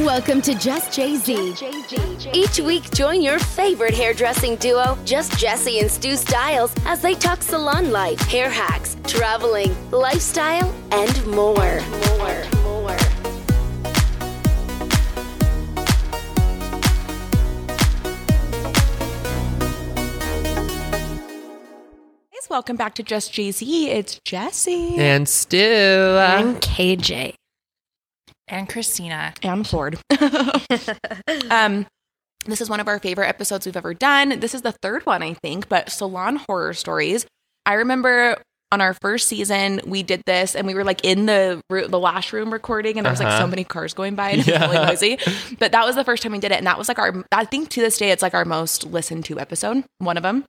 Welcome to Just Jay Z. Each week, join your favorite hairdressing duo, Just Jesse and Stu Styles, as they talk salon life, hair hacks, traveling, lifestyle, and more. More, more. Welcome back to Just Jay Z. It's Jesse And Stu. I'm KJ. And Christina. and Ford. um, this is one of our favorite episodes we've ever done. This is the third one, I think, but salon horror stories. I remember on our first season we did this, and we were like in the ro- the wash room recording, and there was like Uh-huh. so many cars going by, and it was really noisy. But that was the first time we did it, and that was like our. I think to this day, it's like our most listened to episode. One of them.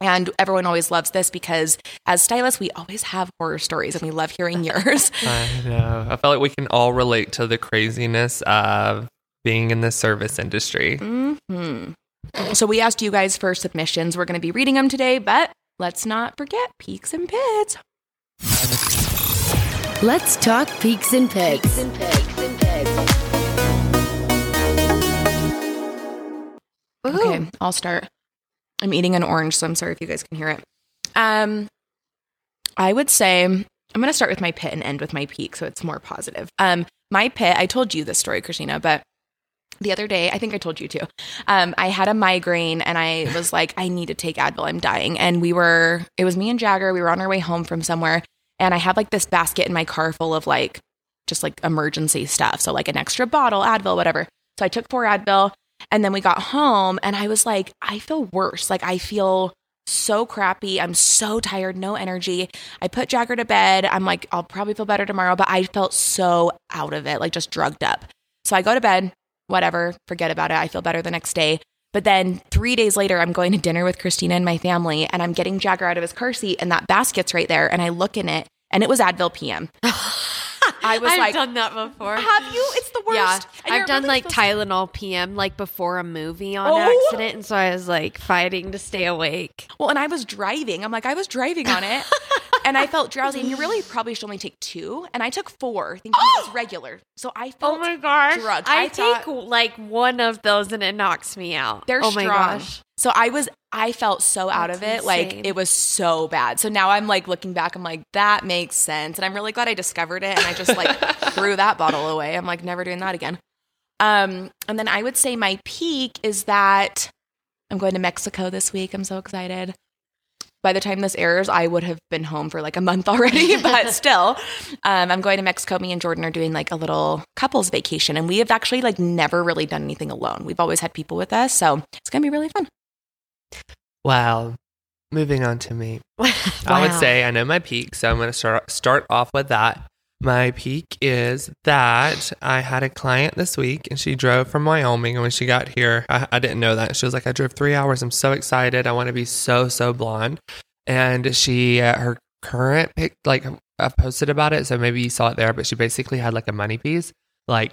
And everyone always loves this because as stylists, we always have horror stories and we love hearing yours. I know. I feel like we can all relate to the craziness of being in the service industry. hmm So we asked you guys for submissions. We're going to be reading them today, but let's not forget peaks and pits. Let's talk peaks and pigs. Okay, I'll start. I'm eating an orange, so I'm sorry if you guys can hear it. Um, I would say I'm going to start with my pit and end with my peak, so it's more positive. Um, my pit. I told you this story, Christina, but the other day, I think I told you too. Um, I had a migraine and I was like, I need to take Advil. I'm dying. And we were, it was me and Jagger. We were on our way home from somewhere, and I had like this basket in my car full of like just like emergency stuff. So like an extra bottle, Advil, whatever. So I took four Advil and then we got home and I was like, I feel worse. Like I feel so crappy. I'm so tired, no energy. I put Jagger to bed. I'm like, I'll probably feel better tomorrow, but I felt so out of it, like just drugged up. So I go to bed, whatever, forget about it. I feel better the next day. But then three days later, I'm going to dinner with Christina and my family, and I'm getting Jagger out of his car seat, and that basket's right there. And I look in it, and it was Advil PM. I was I've like, done that before. Have you? It's the worst. Yeah, And I've done like Tylenol PM like before a movie on Oh. accident, and so I was like fighting to stay awake. Well, and I was driving. I'm like, I was driving on it, and I felt drowsy. And you really probably should only take two, and I took four, thinking it was regular. So I oh felt Oh my gosh! drugged. I, I take like one of those and it knocks me out. They're oh my strong. gosh! So I was, I felt so out of That's it. Like it was so bad. So now I'm like looking back, I'm like, that makes sense. And I'm really glad I discovered it. And I just like threw that bottle away. I'm like, never doing that again. Um, and then I would say my peak is that I'm going to Mexico this week. I'm so excited. By the time this airs, I would have been home for like a month already, but still, um, I'm going to Mexico. Me and Jordan are doing like a little couples vacation, and we have actually like never really done anything alone. We've always had people with us, so it's gonna be really fun. Wow. Moving on to me. I would say I know my peak, so I'm going to start start off with that. My peak is that I had a client this week and she drove from Wyoming. And when she got here, I, I didn't know that. She was like, I drove three hours. I'm so excited. I want to be so, so blonde. And she, uh, her current pic, like, I posted about it. So maybe you saw it there, but she basically had like a money piece, like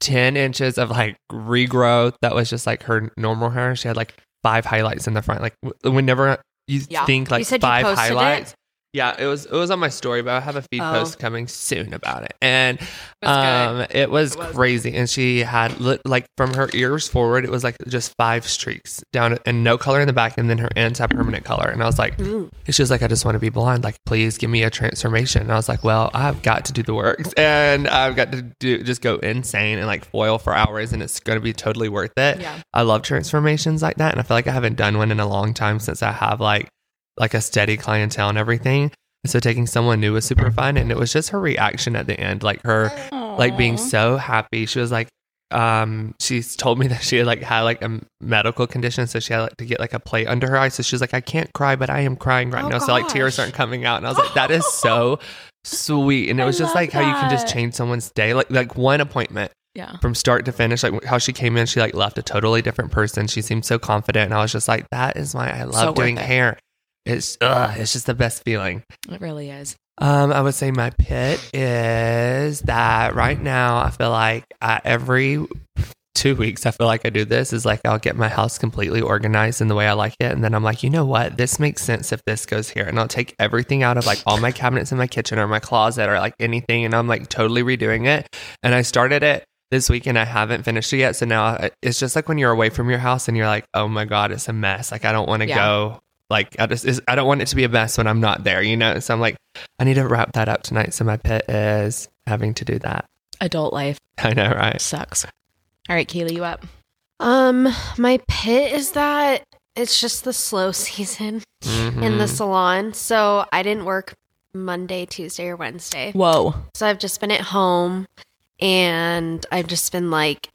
10 inches of like regrowth that was just like her normal hair. She had like five highlights in the front. Like, whenever you Yeah. think like You five posted it? Yeah, it was it was on my story, but I have a feed Oh. post coming soon about it, and um, it was, It was. crazy. And she had li- like from her ears forward, it was like just five streaks down, and no color in the back, and then her ends have permanent color. And I was like, and she was like, I just want to be blonde. Like, please give me a transformation. And I was like, well, I've got to do the work, and I've got to do just go insane and like foil for hours, and it's going to be totally worth it. Yeah. I love transformations like that, and I feel like I haven't done one in a long time since I have like like a steady clientele and everything. And so taking someone new was super fun, and it was just her reaction at the end, like her like being so happy. She was like, um, she's told me that she had like had like a medical condition, so she had like to get like a plate under her eye. So she's like, I can't cry, but I am crying right Oh, now. So like tears aren't coming out, and I was like, that is so sweet. And it I was just love like how you can just change someone's day, like like one appointment Yeah. from start to finish like how she came in she like left a totally different person she seemed so confident and i was just like that is why i love So doing hair it's uh it's just the best feeling It really is. um i would say my pit is that right now i feel like uh, every two weeks i feel like i do this is like i'll get my house completely organized in the way i like it and then i'm like you know what this makes sense if this goes here and i'll take everything out of like all my cabinets in my kitchen or my closet or like anything and i'm like totally redoing it and i started it this weekend. I haven't finished it yet. So now it's just like when you're away from your house and you're like, oh my God, it's a mess. Like, I don't want to Yeah. go. Like, I just, it's, I don't want it to be a mess when I'm not there, you know? So I'm like, I need to wrap that up tonight. So my pit is having to do that. Adult life I know, right? sucks. All right, Kaylee, you up? Um, my pit is that it's just the slow season in the Mhm. salon. So I didn't work Monday, Tuesday, or Wednesday. Whoa. So I've just been at home and I've just been like,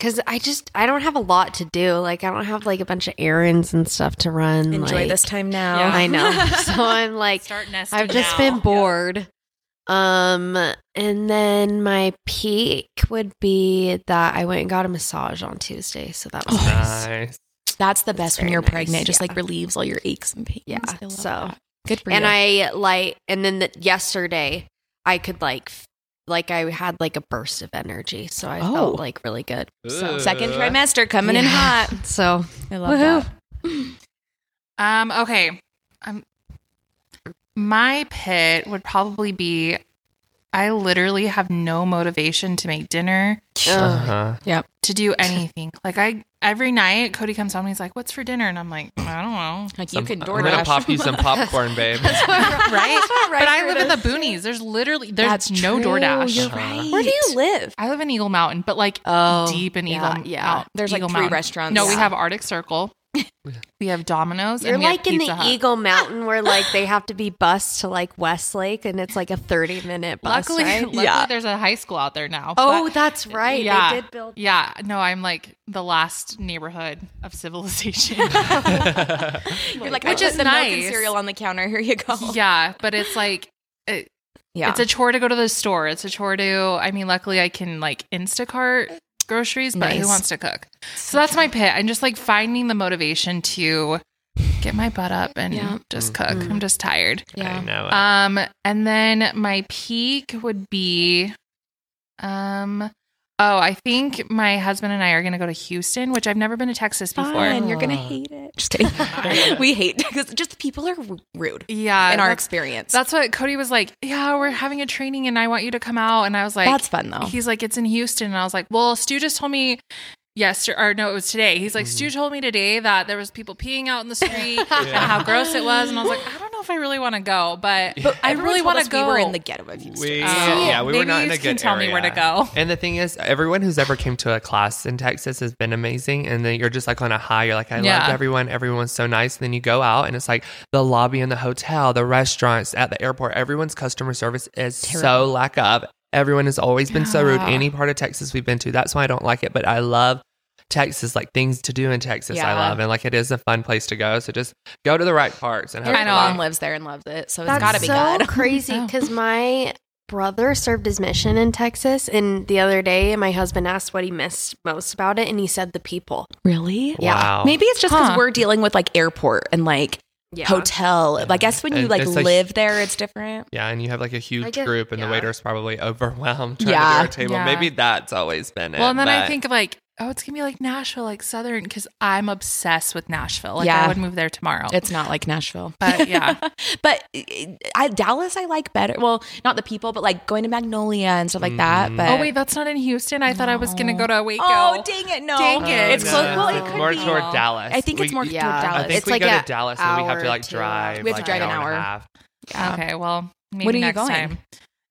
because I just, I don't have a lot to do. Like, I don't have like a bunch of errands and stuff to run. Enjoy like- this time now. Yeah. I know. so I'm like, Start. I've just now. been bored. Um, and then my peak would be that I went and got a massage on Tuesday. So that was Oh, nice. Nice. That's the best when you're nice, pregnant. It just yeah. like relieves all your aches and pains. Yeah, so- that. good for and you. I like, and then the, yesterday I could like, f- like I had like a burst of energy. So I Oh. felt like really good. so second trimester coming in hot. So I love Woohoo. that. Um, okay. Um, my pit would probably be I literally have no motivation to make dinner, Uh-huh. to do anything. like I every night Cody comes home and he's like, What's for dinner? And I'm like, I don't know. Like Some- you can I'm gonna pop you some popcorn, babe. right? but I live in the Right. boonies. There's literally there's That's no true. DoorDash. You're Uh-huh. right. where do you live? I live in Eagle Mountain, but like Oh, deep in yeah, Eagle yeah. Mount- There's, like, Eagle three Mountain. restaurants. No, we have Arctic Circle. we have Domino's. You're and we have like in the Hut. Eagle Mountain where like they have to be bused to like Westlake and it's like a 30 minute bus. Luckily, right? luckily Yeah. there's a high school out there now. Oh, but- that's right. Yeah. They did build. Yeah, no, I'm like the last neighborhood of civilization. You're like, Which is put the milk and nice. cereal on the counter. Here you go. yeah, but it's like it, Yeah. it's a chore to go to the store. It's a chore to. I mean, luckily I can like Instacart groceries, but Nice. who wants to cook? So that's my pit. I'm just like finding the motivation to get my butt up and Yeah. just cook. Mhm. I'm just tired. I yeah. know it. Um, and then my peak would be, um, oh, I think my husband and I are going to go to Houston, which I've never been to Texas before. Fun. You're gonna Oh. hate it. Just kidding. we hate because just people are rude Yeah, in our experience. that's what Cody was like. Yeah, we're having a training, and I want you to come out. And I was like, That's fun though. He's like, it's in Houston, and I was like, well, Stu just told me. Yes, or no, it was today. He's like, mm-hmm. Stu told me today that there was people peeing out in the street and how gross it was, and I was like, I don't know if I really want to go, but, I really want to go. We were in the ghetto of Houston. We, Oh. yeah, we were Maybe not in you a can good tell me where to go. And the thing is, everyone who's ever came to a class in Texas has been amazing. And then you're just like on a high. You're like, I Yeah. loved everyone. Everyone's so nice. And then you go out and it's like the lobby in the hotel, the restaurants, at the airport. Everyone's customer service is so lack of. Everyone has always been so rude. Any part of Texas we've been to. That's why I don't like it. But I love Texas, like things to do in Texas. I love. And like it is a fun place to go. So just go to the right parts and have Eric I know. Vaughn lives there and loves it, so it's That's got to be so good. crazy Oh. because my brother served his mission in Texas, and the other day my husband asked what he missed most about it, and he said the people. Really? Yeah. Wow. Maybe it's just because Huh. we're dealing with like airport and like Yeah. hotel. I guess when you And like live there, it's different. Yeah, and you have like a huge get- group, and the yeah. waiter's probably overwhelmed trying Yeah. to do our table. Yeah. Maybe that's always been it. Well, and then I but- think of like, oh, it's gonna be like Nashville, like Southern, because I'm obsessed with Nashville. Like Yeah. I would move there tomorrow. It's not like Nashville. But, yeah. but uh, I, Dallas, I like better. Well, not the people, but like going to Magnolia and stuff like that. Mhm. But oh wait, that's not in Houston. I thought I was gonna go to Waco. Oh, dang it! No, Dang it. It's Oh, close. no. Well, it could more be. toward Dallas. I think it's We- more Yeah. toward I Dallas. I think It's we like go to Dallas and we have to like drive. We have to like, drive an hour. and a hour. half. Yeah. Okay, well, maybe When are you next going? time.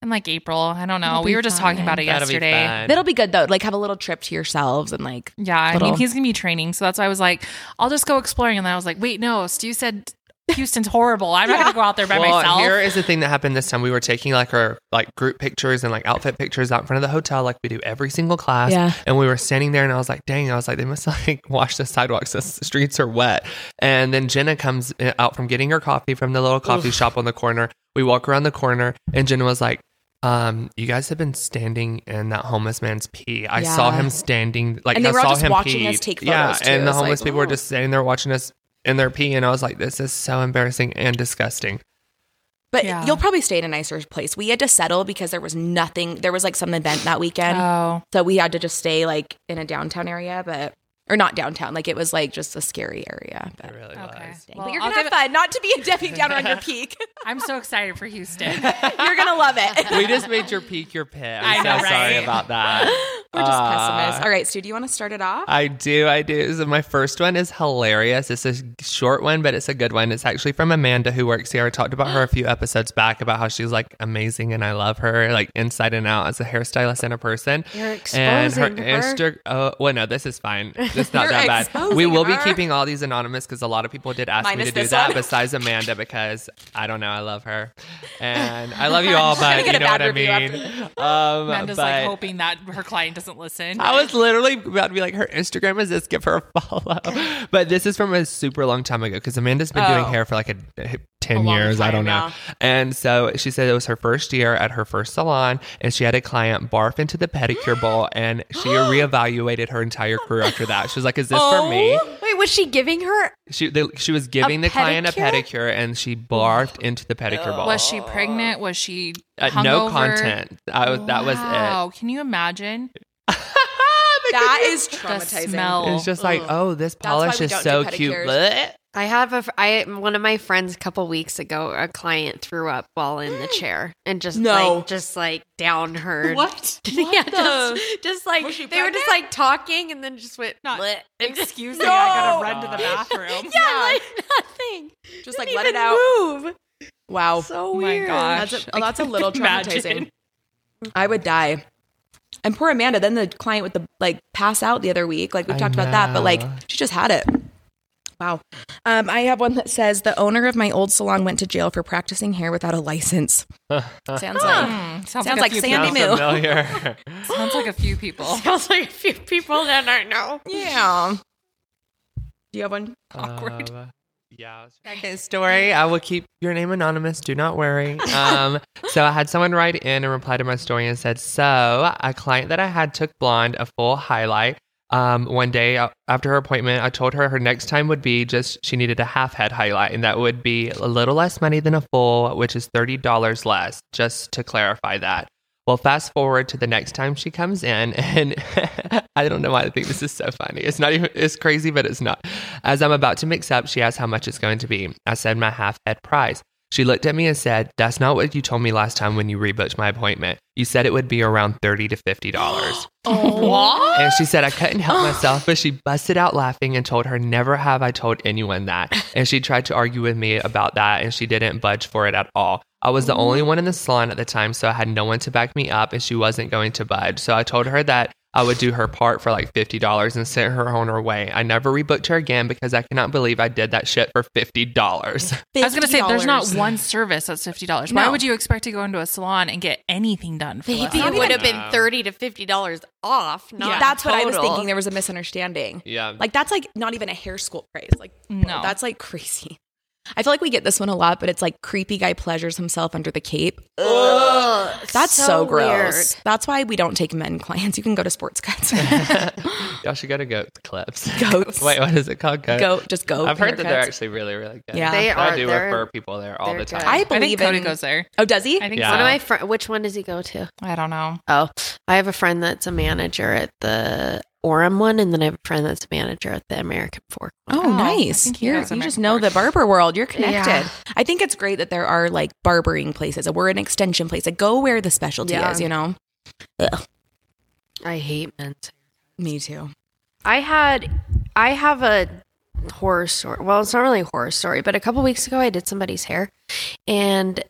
In like April. I don't know. That'll We were just talking about it That'll be yesterday. fun. That'll be good though. Like have a little trip to yourselves and like Yeah, I mean, he's gonna be training, so that's why I was like, I'll just go exploring. And then I was like, wait, no, Stu said Houston's horrible. I'm not gonna go out there by well, myself. here is the thing that happened this time. We were taking like our like group pictures and like outfit pictures out in front of the hotel, like we do every single class. Yeah. And we were standing there, and I was like, "Dang!" I was like, "They must like wash the sidewalks. The streets are wet." And then Jenna comes uh, out from getting her coffee from the little coffee shop on the corner. We walk around the corner, and Jenna was like. Um, you guys have been standing in that homeless man's pee. I saw him standing, like And they I were all saw just him watching pee. us take Yeah, photos, too. and the It's like, homeless people were ooh. just standing there watching us in their pee, and I was like, "This is so embarrassing and disgusting." But Yeah. you'll probably stay in a nicer place. We had to settle because there was nothing. There was like some event that weekend, oh, so we had to just stay like in a downtown area, but or not downtown. Like it was like just a scary area. But, It really Okay. was. Well, but you're I'll gonna give have fun. Not to be a Debbie Downer on your peak. I'm so excited for Houston. you're gonna love it. we just made your peak your pit. I'm I know, so sorry about that. We're just Uh, pessimists. All right, Stu, do you want to start it off? I do, I do. So my first one is hilarious. It's a short one, but it's a good one. It's actually from Amanda who works here. I talked about her a few episodes back about how she's like amazing and I love her like inside and out as a hairstylist and a person. You're and her exposing her. Insta. Oh, well, no, this is fine. It's not You're that bad. We will be keeping all these anonymous because a lot of people did ask me to do that. one. Besides Amanda, because I don't know, I love her, and I love you all, but you know what I mean. Um, Amanda's like hoping that her client doesn't listen. I was literally about to be like, her Instagram is this. Give her a follow. But this is from a super long time ago because Amanda's been doing Oh. hair for like a, ten A years. I don't know. now. And so she said it was her first year at her first salon, and she had a client barf into the pedicure bowl, and she reevaluated her entire career after that. She was like, "Is this for me?" Wait, was she giving her? She they, she was giving the client a pedicure? pedicure, and she barfed into the pedicure bowl. Was she pregnant? Was she Uh, no content. I was- that was it. Wow, Can you imagine That is the traumatizing. smell? It's just like, oh, this polish is so cute. Blech. I have a. fr- I one of my friends a couple weeks ago. A client threw up while in the chair and just No. like just like down her. What? yeah, the- just, just like Was she they were just like talking and then just went. Not- "Bleh," and just- Excuse me, I gotta run to the bathroom. Yeah, like nothing. Just like Didn't let it out. Move. Wow. So Oh my weird. gosh. That's a, oh, that's a little Imagine. traumatizing. I would die. And poor Amanda, then the client with the like pass out the other week. Like we've I talked about that, but like she just had it. Wow. Um, I have one that says the owner of my old salon went to jail for practicing hair without a license. Sounds like sounds, Sounds like, like Sandy Sounds Moo. Sounds like a few people. Sounds like a few people that I know. yeah. Do you have one? Awkward. Um, yeah. Second story. I will keep your name anonymous. Do not worry. Um, so I had someone write in and reply to my story and said, so a client that I had took blonde a full highlight. Um, one day after her appointment, I told her her next time would be just she needed a half head highlight, and that would be a little less money than a full, which is thirty dollars less. Just to clarify that. Well, fast forward to the next time she comes in, and I don't know why I think this is so funny. It's not even, it's crazy, but it's not. As I'm about to mix up, she asks how much it's going to be. I said my half head price. She looked at me and said, That's not what you told me last time when you rebooked my appointment. You said it would be around 30 to $50. What? And she said, I couldn't help myself, but she busted out laughing and told her, Never have I told anyone that. And she tried to argue with me about that, and she didn't budge for it at all. I was the only oh. one in the salon at the time, so I had no one to back me up, and she wasn't going to budge. So I told her that I would do her part for like $50 and sent her on her way. I never rebooked her again because I cannot believe I did that shit for $50. I was gonna say, there's not one service that's fifty dollars. Why would you expect to go into a salon and get anything done for less? Maybe it would have been thirty to fifty dollars off. Not Yeah. That's what I was thinking. There was a misunderstanding. Yeah. Like that's like not even a hair sculpt price. Like No. that's like crazy. I feel like we get this one a lot, but it's like creepy guy pleasures himself under the cape. Ugh, That's so, gross. weird. That's why we don't take men clients. You can go to sports cuts. Y'all should go to Goat Clips. Goats. Wait, what is it called? Goat? go just go. I've heard that they're actually really, really good. Yeah. They are. I do they're- refer people there all the time. good. I I believe think Cody in. goes there. Oh, does he? I think Yeah. One of my friends. Which one does he go to? I don't know. Oh, I have a friend that's a manager at the Orem one, and then I have a friend that's a manager at the American Fork. one. Oh, Oh, nice. You're, you just American know the barber world. You're connected. Yeah. I think it's great that there are like barbering places. We're an extension place. Like go where the specialty Yeah. is, you know? I hate men's. Me too. I had, I have a horror story. Well, it's not really a horror story, but a couple weeks ago, I did somebody's hair, and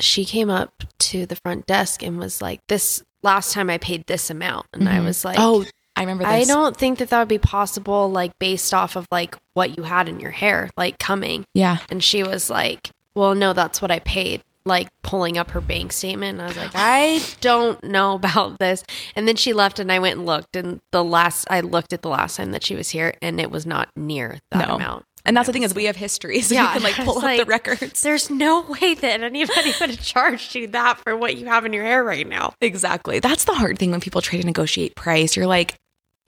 she came up to the front desk and was like, "This last time I paid this amount," and I Mhm. was like, oh, I remember this. I don't think that that would be possible, like based off of like what you had in your hair, like coming. Yeah. And she was like, Well, no, that's what I paid. Like pulling up her bank statement. And I was like, I don't know about this. And then she left and I went and looked. And the last, I looked at the last time that she was here and it was not near that No. amount. And that's the thing is we have history, so Yeah, you can like pull up the records. There's no way that anybody would have charged you that for what you have in your hair right now. Exactly. That's the hard thing when people try to negotiate price. You're like,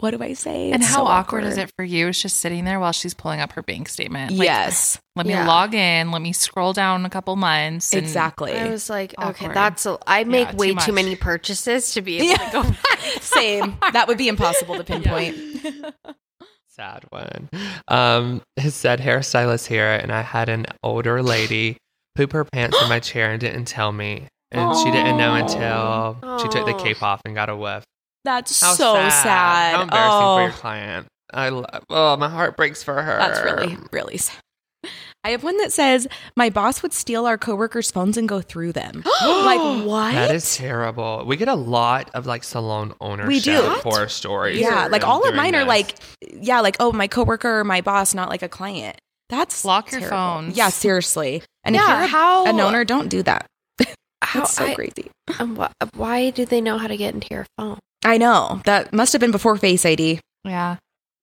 what do I say? And how so awkward, is it for you? It's just sitting there while she's pulling up her bank statement. Like, yes, Let me Yeah. log in. Let me scroll down a couple months. and- exactly. I was like, okay, that's, a, I make too way too, much. many purchases to be able Yeah. to go. Same. That would be impossible to pinpoint. Sad one. Um, his said hairstylist here, and I had an older lady poop her pants in my chair and didn't tell me. And she didn't know until she took the cape off and got a whiff. That's How so sad. How embarrassing oh, for your client. I love, oh, my heart breaks for her. That's really, really sad. I have one that says my boss would steal our coworkers' phones and go through them. like what? That is terrible. We get a lot of like salon ownership We do. horror stories. yeah, like all of during mine are this. like, yeah, like oh, my coworker or my boss, not like a client. That's Lock your terrible. phones. Yeah, seriously. And Yeah, if you're how- an owner, don't do that. How, That's so I- crazy. um, wh- why do they know how to get into your phone? I know that must have been before Face ID. Yeah.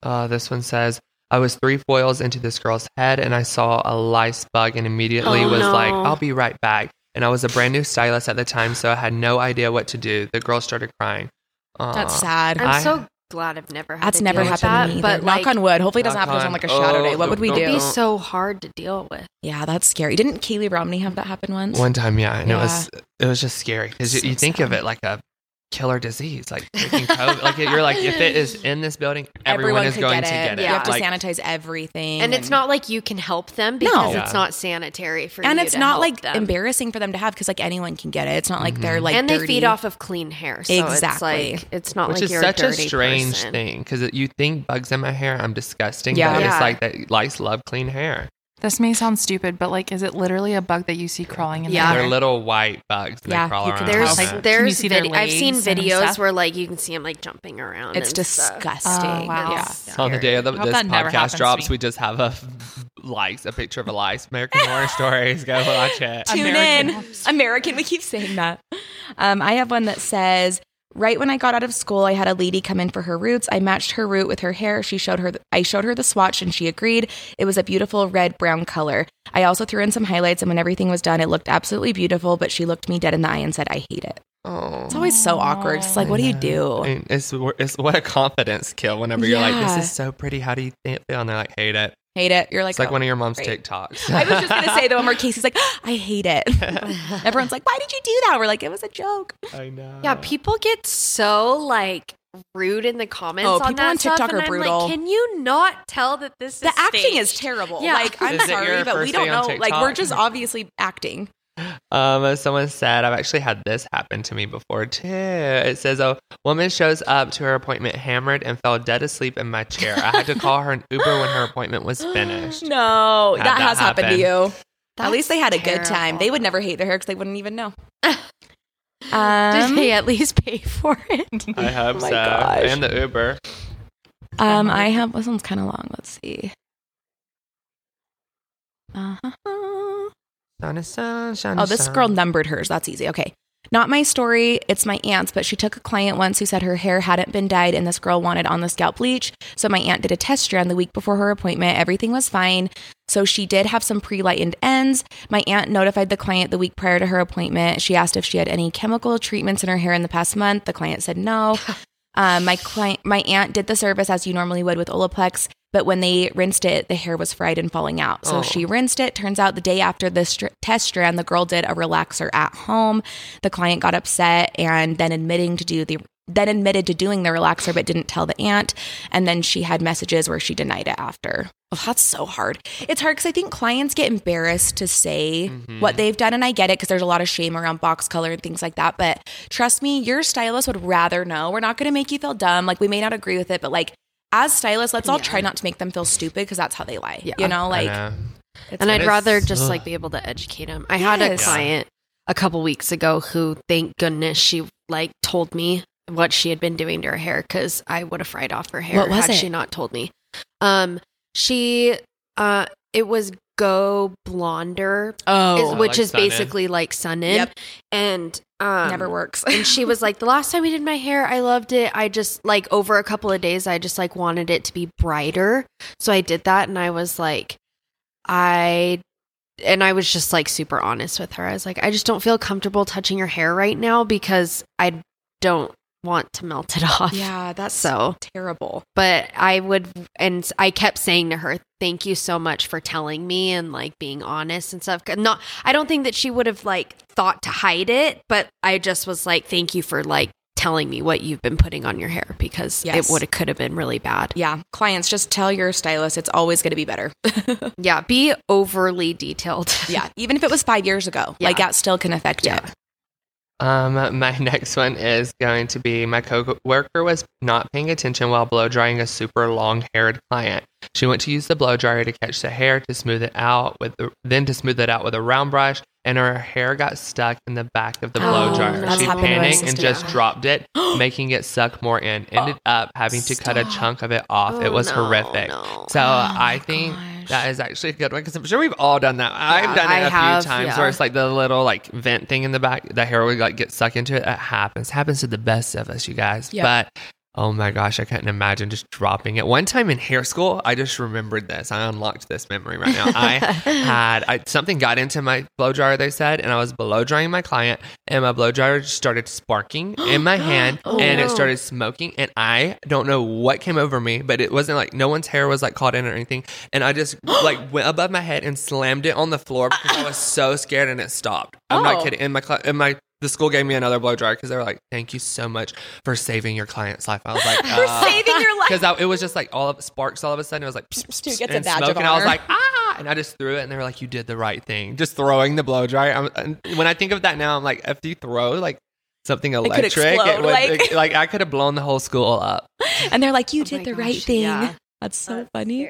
Uh, this one says, I was three foils into this girl's head and I saw a lice bug and immediately Oh, was no. like, I'll be right back. And I was a brand new stylist at the time, so I had no idea what to do. The girl started crying. Uh, That's sad. I'm I- so glad I've never had That's to never deal with happened that, to me. But But knock on wood. Hopefully, it doesn't Knock happen to us on on- like a shadow oh, day. What would we don't- do? it'd be so hard to deal with. Yeah, that's scary. Didn't Kaylee Romney have that happen once? One time, yeah, and Yeah. it was it was just scary because So you, you think sad. of it like a killer disease, like freaking COVID. like you're like, if it is in this building, everyone, is going get to it. get it. You have to Like, sanitize everything, And it's not like you can help them because it's Yeah. not sanitary for you. and it's to not help like them. embarrassing for them to have because like anyone can get it. It's not like they're Mhm. like and they feed off of clean hair. So Exactly. it's like it's not which like is you're such a, a strange person. thing because you think bugs in my hair, I'm disgusting. Yeah. but Yeah. it's like that lice love clean hair. This may sound stupid, but like, is it literally a bug that you see crawling in Yeah. the They're little white bugs. And Yeah, they crawl you around. can on There's tell. Can there's you see their vid- I've seen videos where like you can see them like jumping around. It's and stuff. disgusting. Oh, wow. Yeah. So on the day of the, Hope this that never happens podcast drops, we just have a lice, a picture of a lice. American Horror Stories. Go watch it. Tune American in, American. We keep saying that. Um, I have one that says. Right when I got out of school, I had a lady come in for her roots. I matched her root with her hair. She showed her. I showed her the swatch, and she agreed. It was a beautiful red brown color. I also threw in some highlights, and when everything was done, it looked absolutely beautiful. But she looked me dead in the eye and said, "I hate it." Oh. It's always so awkward. It's like, what do you do? And it's, it's what a confidence kill whenever you're like, this is so pretty. How do you feel? And they're like, hate it. Hate it. You're like, It's like "Oh, one of your mom's great." TikToks. I was just gonna say the one where Casey's like, ah, I hate it. Everyone's like, why did you do that? We're like, it was a joke. I know. Yeah, people get so like rude in the comments. Oh, on people that on stuff, TikTok and are I'm brutal. Like, Can you not tell that this is The is acting is terrible. Yeah. Like, I'm Is sorry, but we don't know. Like, we're just obviously acting. Um, someone said, I've actually had this happen to me before too. It says, a woman shows up to her appointment hammered and fell dead asleep in my chair. I had to call her an Uber when her appointment was finished. No, Had that, that has happened to happen. you. At least they had a good time. They would never hate their hair because they wouldn't even know. Did Um, they at least pay for it? I hope Oh so. gosh. And the Uber. um, I have this one's kind of long. Let's see. Uh-huh. Sun is sun, shine Oh, this girl numbered hers. That's easy. Okay. Not my story. It's my aunt's, but she took a client once who said her hair hadn't been dyed and this girl wanted on the scalp bleach. So my aunt did a test strand the week before her appointment. Everything was fine. So she did have some pre lightened ends. My aunt notified the client the week prior to her appointment. She asked if she had any chemical treatments in her hair in the past month. The client said no. Um, my client, my aunt did the service as you normally would with Olaplex, but when they rinsed it, the hair was fried and falling out. So Oh. she rinsed it. Turns out the day after the str- test strand, the girl did a relaxer at home. The client got upset and then admitting to do the then admitted to doing the relaxer but didn't tell the aunt and then she had messages where she denied it after oh, that's so hard it's hard because i think clients get embarrassed to say Mhm. what they've done and i get it because there's a lot of shame around box color and things like that but trust me your stylist would rather know we're not going to make you feel dumb like we may not agree with it but like as stylists let's all Yeah. try not to make them feel stupid because that's how they lie Yeah. you know like know. and I'd rather just ugh. like be able to educate them. I had a client a couple weeks ago who, thank goodness, she like told me what she had been doing to her hair because I would have fried off her hair What was had it? she not told me. Um, she, uh, it was Go Blonder, oh is- which like is Sun In. basically like Sun In, Yep. and um, never works and she was like, the last time we did my hair, I loved it. I just like over a couple of days, I just like wanted it to be brighter. So I did that and I was like, I, and I was just like super honest with her. I was like, I just don't feel comfortable touching your hair right now because I don't want to melt it off. yeah that's So, terrible but I would, and I kept saying to her, thank you so much for telling me and like being honest and stuff. Not, I don't think that she would have like thought to hide it, but I just was like, thank you for like telling me what you've been putting on your hair because Yes. it would have could have been really bad. yeah clients just tell your stylist it's always going to be better Yeah, be overly detailed. Yeah, even if it was five years ago, Yeah. like that still can affect Yeah. it. Um, my next one is going to be my coworker was not paying attention while blow drying a super long haired client. She went to use the blow dryer to catch the hair to smooth it out with the, then to smooth it out with a round brush and her hair got stuck in the back of the oh, blow Oh, dryer. She happened to my panicked and just dropped it, making it suck more in. Ended oh, up having to cut a chunk of it off. it Oh, was no, horrific. no. So oh, I think gosh. that is actually a good one because I'm sure we've all done that. I've done it I a have, few times yeah. where it's like the little like vent thing in the back, the hair would like get stuck into it. That happens. Happens to the best of us, you guys. Yep. But oh my gosh, I couldn't imagine just dropping it. One time in hair school, I just remembered this. I unlocked this memory right now. I had I, something got into my blow dryer. They said, and I was blow drying my client, and my blow dryer just started sparking in my hand, Oh, and it started smoking. And I don't know what came over me, but it wasn't like no one's hair was like caught in or anything. And I just like went above my head and slammed it on the floor because I was so scared, and it stopped. I'm Oh. not kidding. And my cli- and my the school gave me another blow dryer because they were like, "Thank you so much for saving your client's life." I was like, For saving your life. because it was just like all of sparks all of a sudden. It was like pss, pss, Stu pss, gets a and smoke, and I was like, ah, and I just threw it, and they were like, "You did the right thing." Just throwing the blow dryer. I'm, and when I think of that now, I'm like, if you throw like something could electric, explode, would- like- like I could have blown the whole school up. And they're like, you Oh did my the gosh, right thing. yeah. That's so funny.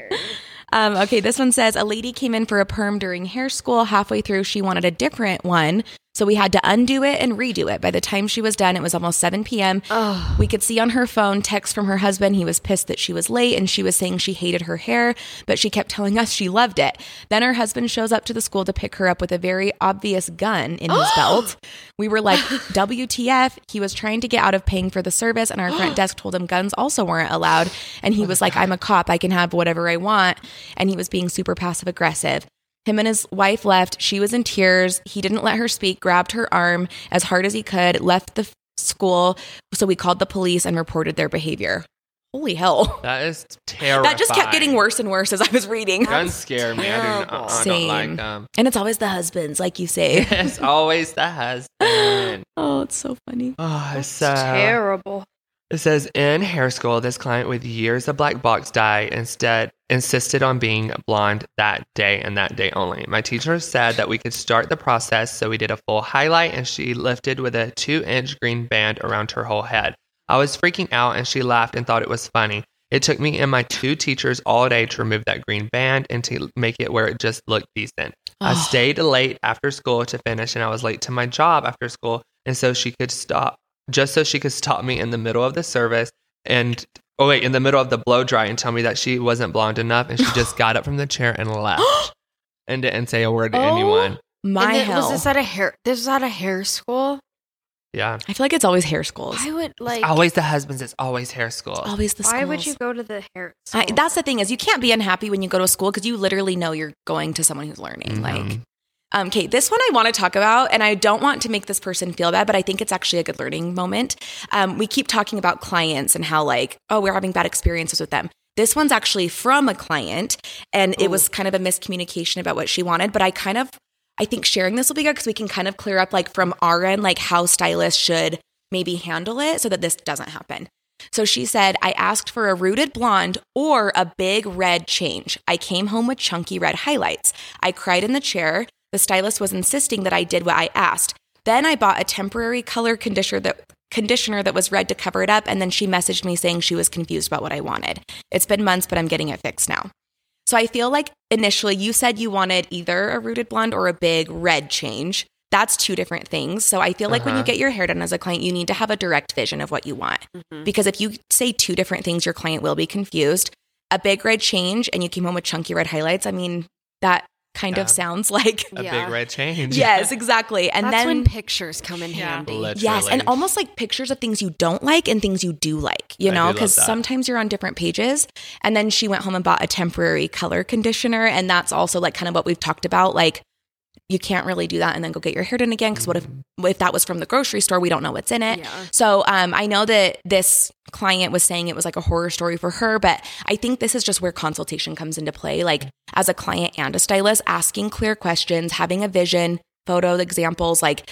Um, okay, this one says a lady came in for a perm during hair school. Halfway through, she wanted a different one. So we had to undo it and redo it. By the time she was done, it was almost 7 p.m. Oh, We could see on her phone text from her husband. He was pissed that she was late and she was saying she hated her hair, but she kept telling us she loved it. Then her husband shows up to the school to pick her up with a very obvious gun in his belt. We were like, WTF. He was trying to get out of paying for the service, and our front desk told him guns also weren't allowed. And he was like, I'm a cop. I can have whatever I want. And he was being super passive aggressive. Him and his wife left. She was in tears. He didn't let her speak, grabbed her arm as hard as he could, left the school. So we called the police and reported their behavior. Holy hell. That is terrible. That just kept getting worse and worse as I was reading. Guns scare me. I, do not, I don't Same. like them. And it's always the husbands, like you say. It's always the husband. oh, it's so funny. Oh, it's so terrible. It says in hair school, this client with years of black box dye instead insisted on being blonde that day and that day only. My teacher said that we could start the process, so we did a full highlight and she lifted with a two inch green band around her whole head. I was freaking out and she laughed and thought it was funny. It took me and my two teachers all day to remove that green band and to make it where it just looked decent. I Oh. stayed late after school to finish and I was late to my job after school and so she could stop just so she could stop me in the middle of the service and oh wait in the middle of the blow dry and tell me that she wasn't blonde enough and she just got up from the chair and left and didn't say a word to Oh. anyone My and then, hell. was this at a hair? This was at a hair school. yeah I feel like it's always hair schools. Why would like? it's always the husbands it's always hair school always the schools. why would you go to the hair? I, School? that's the thing is you can't be unhappy when you go to a school because you literally know you're going to someone who's learning. Mhm. Like, um, Kate, this one I want to talk about, and I don't want to make this person feel bad, but I think it's actually a good learning moment. Um, we keep talking about clients and how like, oh, we're having bad experiences with them. This one's actually from a client, and it was kind of a miscommunication about what she wanted. But I kind of, I think sharing this will be good because we can kind of clear up like from our end, like how stylists should maybe handle it so that this doesn't happen. So she said, I asked for a rooted blonde or a big red change. I came home with chunky red highlights. I cried in the chair. The stylist was insisting that I did what I asked. Then I bought a temporary color conditioner that conditioner that was red to cover it up and then she messaged me saying she was confused about what I wanted. It's been months but I'm getting it fixed now. So I feel like initially you said you wanted either a rooted blonde or a big red change. That's two different things. So I feel like when you Uh-huh. get your hair done as a client, you need to have a direct vision of what you want. Mhm. Because if you say two different things, your client will be confused. A big red change and you came home with chunky red highlights. I mean, that kind Yeah. of sounds like a Yeah. big red change yes, exactly. And That's then when pictures come in Yeah. handy. Literally. Yes, and almost like pictures of things you don't like and things you do like, you I know, because sometimes you're on different pages. And then she went home and bought a temporary color conditioner. And that's also like kind of what we've talked about. Like, you can't really do that and then go get your hair done again. Because what if, if that was from the grocery store? We don't know what's in it. Yeah. So um, I know that this client was saying it was like a horror story for her, but I think this is just where consultation comes into play. Like, as a client and a stylist, asking clear questions, having a vision, photo examples, like,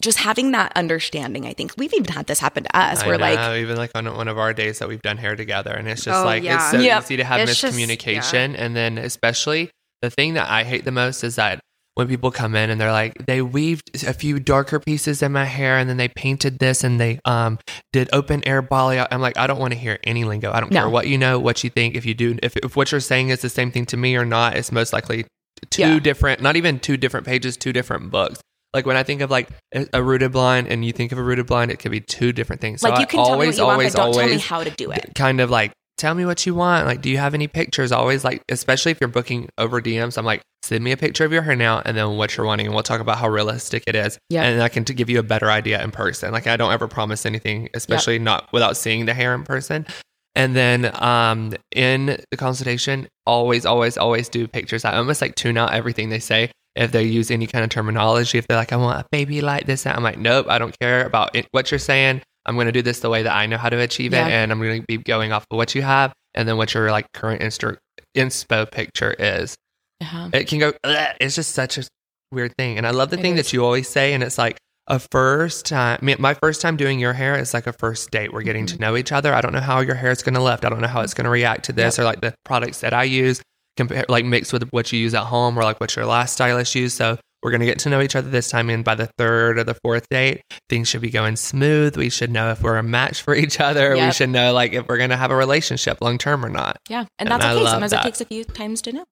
just having that understanding, I think we've even had this happen to us. I We're know, like, even like on one of our days that we've done hair together, and it's just Oh, like yeah. it's so Yep. easy to have It's just- miscommunication, and then especially the thing that I hate the most is that when people come in and they're like, they weaved a few darker pieces in my hair and then they painted this and they um did open air balayage. I'm like, I don't want to hear any lingo. I don't No. care what you know, what you think. If you do, if, if what you're saying is the same thing to me or not, it's most likely two Yeah. different, not even two different pages, two different books. Like when I think of like a rooted blonde and you think of a rooted blonde, it could be two different things. So like you can tell me what always, you want, always, but don't tell me always how to do it. kind of like tell me what you want. Like do you have any pictures? Always like especially if you're booking over dms i'm like send me a picture of your hair now and then what you're wanting and we'll talk about how realistic it is. Yeah. and i can give you a better idea in person. Like i don't ever promise anything especially not without seeing the hair in person. And then um in the consultation always always always do pictures. I almost like tune out everything they say. If they use any kind of terminology if they're like i want a baby like this i'm like nope i don't care about it, what you're saying i'm going to do this the way that i know how to achieve Yeah. it and i'm going to be going off of what you have and then what your like current instru- inspo picture is Uh-huh. it can go it's just such a weird thing and i love the It thing is. that you always say and it's like a first time my first time doing your hair is like a first date we're getting Mm-hmm. to know each other i don't know how your hair is going to lift i don't know how it's going to react to this or like the products that i use compare like mixed with what you use at home or like what your last stylist used so we're going to get to know each other this time and by the third or the fourth date things should be going smooth we should know if we're a match for each other we should know like if we're going to have a relationship long term or not Yeah, and And that's I okay. Sometimes that. it takes a few times to know.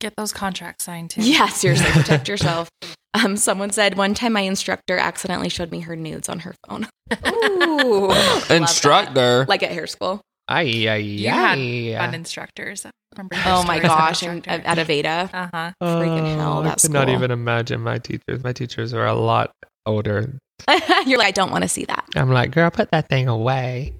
Get those contracts signed too. Yeah, seriously, protect yourself. Um, someone said one time my instructor accidentally showed me her nudes on her phone. Ooh, Love that. instructor like at hair school. Ay, ay, You had fun instructors. Remember Oh my gosh, and at Aveda. Uh huh. freaking hell, Oh, that I could not even imagine my teachers. My teachers are a lot older. You're like, I don't want to see that. I'm like, girl, put that thing away.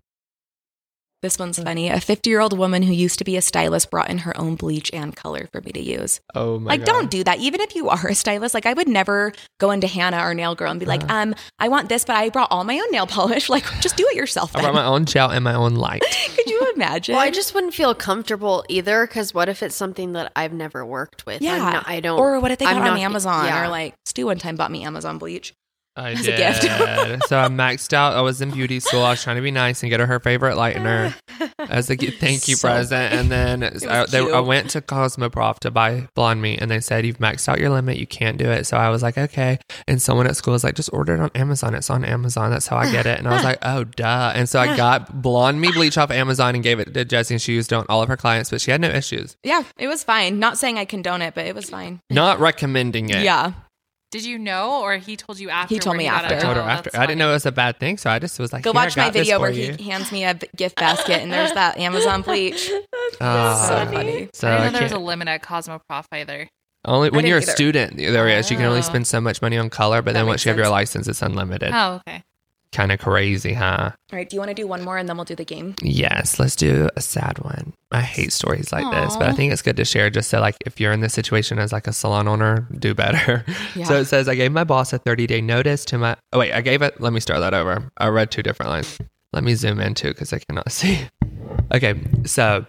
This one's funny. A 50 year old woman who used to be a stylist brought in her own bleach and color for me to use. Oh my like, god. don't do that. Even if you are a stylist, like, I would never go into Hannah or Nail Girl and be like, Uh-huh. um, I want this, but I brought all my own nail polish. Like, just do it yourself. I brought my own gel and my own light. Could you imagine? Well, I just wouldn't feel comfortable either because what if it's something that I've never worked with? I'm yeah. not- I don't. Or what if they I'm got on not- Amazon? yeah. Or like, Stu one time bought me Amazon bleach. I As a did. gift. so I maxed out. I was in beauty school. I was trying to be nice and get her her favorite lightener as a thank you So- present. And then I, they. I went to Cosmoprof to buy blonde meat, and they said you've maxed out your limit. You can't do it. So I was like, okay. And someone at school was like, just order it on Amazon. It's on Amazon. That's how I get it. And I was like, oh duh. And so I got BlondMe bleach off Amazon and gave it to Jessie, and she used it on all of her clients, but she had no issues. Yeah, it was fine. Not saying I condone it, but it was fine. Not recommending it. Yeah. Did you know, or he told you after? He told me got after. I told her Oh, after. that's I didn't know it was a bad thing, so I just was like, Go "Here, I watch my video where you." he hands me a b- gift basket and there's that Amazon bleach. Ah. so funny. So I I didn't know there was a limit at Cosmoprof either. Only when you're a either. student, there is. You can only Oh. spend so much money on color, but That then makes once you have your license, it's unlimited. Oh, okay. Kind of crazy, huh? All right, do you want to do one more and then we'll do the game? Yes, let's do a sad one. I hate stories like this, but I think it's good to share just so like if you're in this situation as like a salon owner, do better. Yeah. So it says I gave my boss a 30 day notice to my Oh wait, I gave it let me start that over. I read two different lines. Let me zoom in too because I cannot see. Okay, so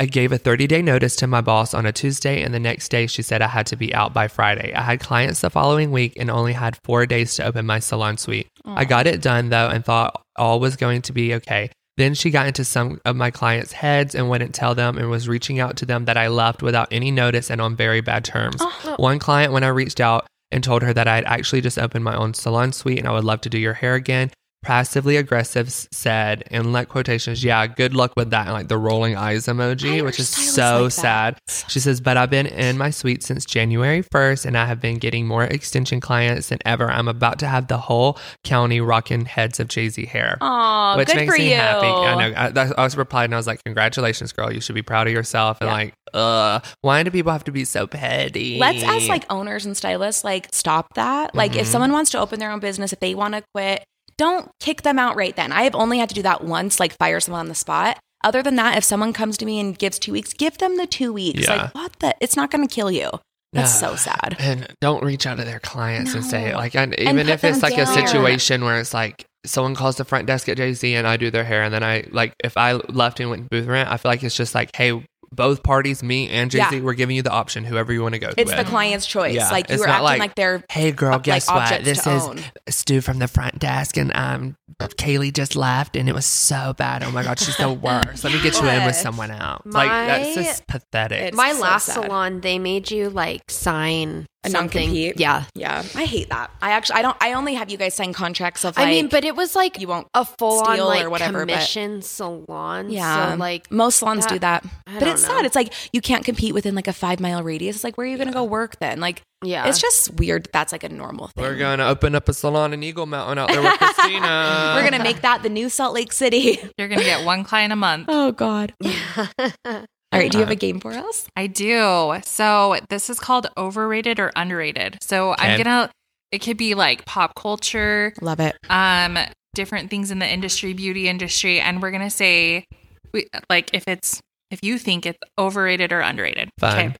I gave a 30 day notice to my boss on a Tuesday, and the next day she said I had to be out by Friday. I had clients the following week and only had four days to open my salon suite. I got it done though and thought all was going to be okay. Then she got into some of my clients' heads and wouldn't tell them and was reaching out to them that I left without any notice and on very bad terms. Uh-huh. One client, when I reached out and told her that I had actually just opened my own salon suite and I would love to do your hair again, passively aggressive said in like quotations, yeah, good luck with that. And like the rolling eyes emoji, Why which is so like sad. She says, but I've been in my suite since January 1st and I have been getting more extension clients than ever. I'm about to have the whole county rocking heads of Jay Z hair. Oh, which good makes for me you. happy. I know. I, I was replied and I was like, "Congratulations, girl! You should be proud of yourself." And Yeah. like, uh, why do people have to be so petty? Let's ask like owners and stylists, like, stop that. Like, if Mhm. someone wants to open their own business, if they want to quit, don't kick them out right then. I have only had to do that once, like, fire someone on the spot. Other than that, if someone comes to me and gives two weeks, give them the two weeks. Yeah. Like, what the? It's not going to kill you. That's No. so sad. And don't reach out to their clients and say like, and even put if it's them like a situation where it's like someone calls the front desk at Jay Z and I do their hair, and then I like if I left and went booth rent, I feel like it's just like, hey, both parties, me and Jay Z, Yeah. we're giving you the option, whoever you want to go to. It's with. the client's choice. Yeah, Like, you it's are not acting like- like, they're Hey girl, like, guess what? objects This is own. Stu from the front desk, and um, Kaylee just left, and it was so bad. Oh my god, she's the worst. Let me get you in with someone else. like that's just pathetic. My so last sad. salon, they made you like sign A something. non-compete? Yeah. Yeah, I hate that. I actually, I don't. I only have you guys sign contracts of like. I mean, but it was like you won't a full on like or whatever, but- commission salon. yeah, So like most salons do that- that. I But it's know. sad. It's like you can't compete within like a five mile radius. It's like where are you going to go work then? Like, yeah. it's just weird. that That's like a normal thing. We're going to open up a salon in Eagle Mountain out there with Christina. We're gonna make that the new Salt Lake City. You're gonna get one client a month. Oh God. All right. Do you have a game for us? I do. So this is called overrated or underrated. So I'm gonna. It could be like pop culture, Love it. um, different things in the industry, beauty industry, and we're gonna say, we, like if it's if you think it's overrated or underrated. Fine.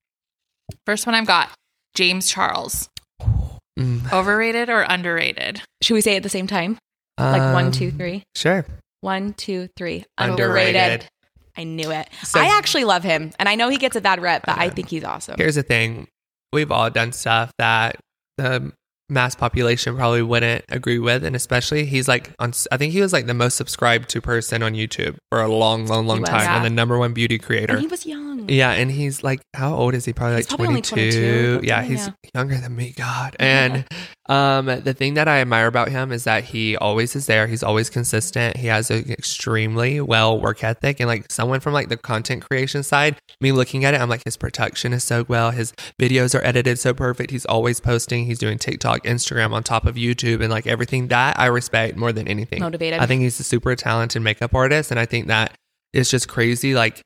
First one I've got James Charles. Mm, Overrated or underrated? Should we say it at the same time? Like one, um, two, three. Sure. One, two, three. Underrated. I knew it. So- I actually love him, and I know he gets a bad rep, but I Okay. think he's awesome. Here's the thing we've all done stuff that the mass population probably wouldn't agree with. And especially, he's like, on, I think he was like the most subscribed to person on YouTube for a long, long, long was, time yeah. and the number one beauty creator. And he was young. Yeah, and he's like, how old is he? Probably He's like 22. 22. Yeah, Yeah. he's younger than me. God. And um, the thing that I admire about him is that he always is there. He's always consistent. He has an extremely well work ethic, and like someone from like the content creation side, me looking at it, I'm like, his production is so well. His videos are edited so perfect. He's always posting. He's doing TikTok, Instagram on top of YouTube, and like everything that I respect more than anything. Motivated. I think he's a super talented makeup artist, and I think that it's just crazy. Like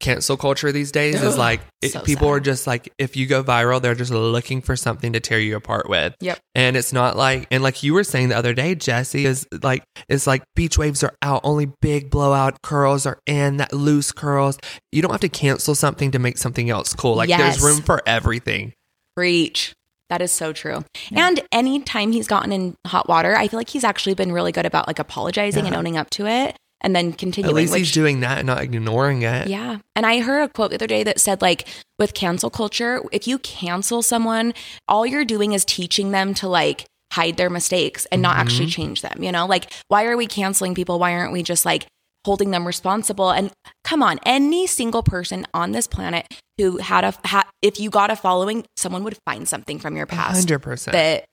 cancel culture these days is like it, so people sad. are just like if you go viral, they're just looking for something to tear you apart with. Yep. And it's not like and like you were saying the other day, Jesse is like it's like beach waves are out, only big blowout curls are in, that loose curls. You don't have to cancel something to make something else cool. Like Yes. there's room for everything. Preach. That is so true. And anytime he's gotten in hot water, I feel like he's actually been really good about like apologizing and owning up to it and then continuing. At least which, he's doing that and not ignoring it. Yeah. And I heard a quote the other day that said, like, with cancel culture, if you cancel someone, all you're doing is teaching them to like hide their mistakes and not actually mm-hmm. change them. You know, like, why are we canceling people? Why aren't we just like holding them responsible? And come on, any single person on this planet who had a, ha- if you got a following, someone would find something from your past hundred percent. that,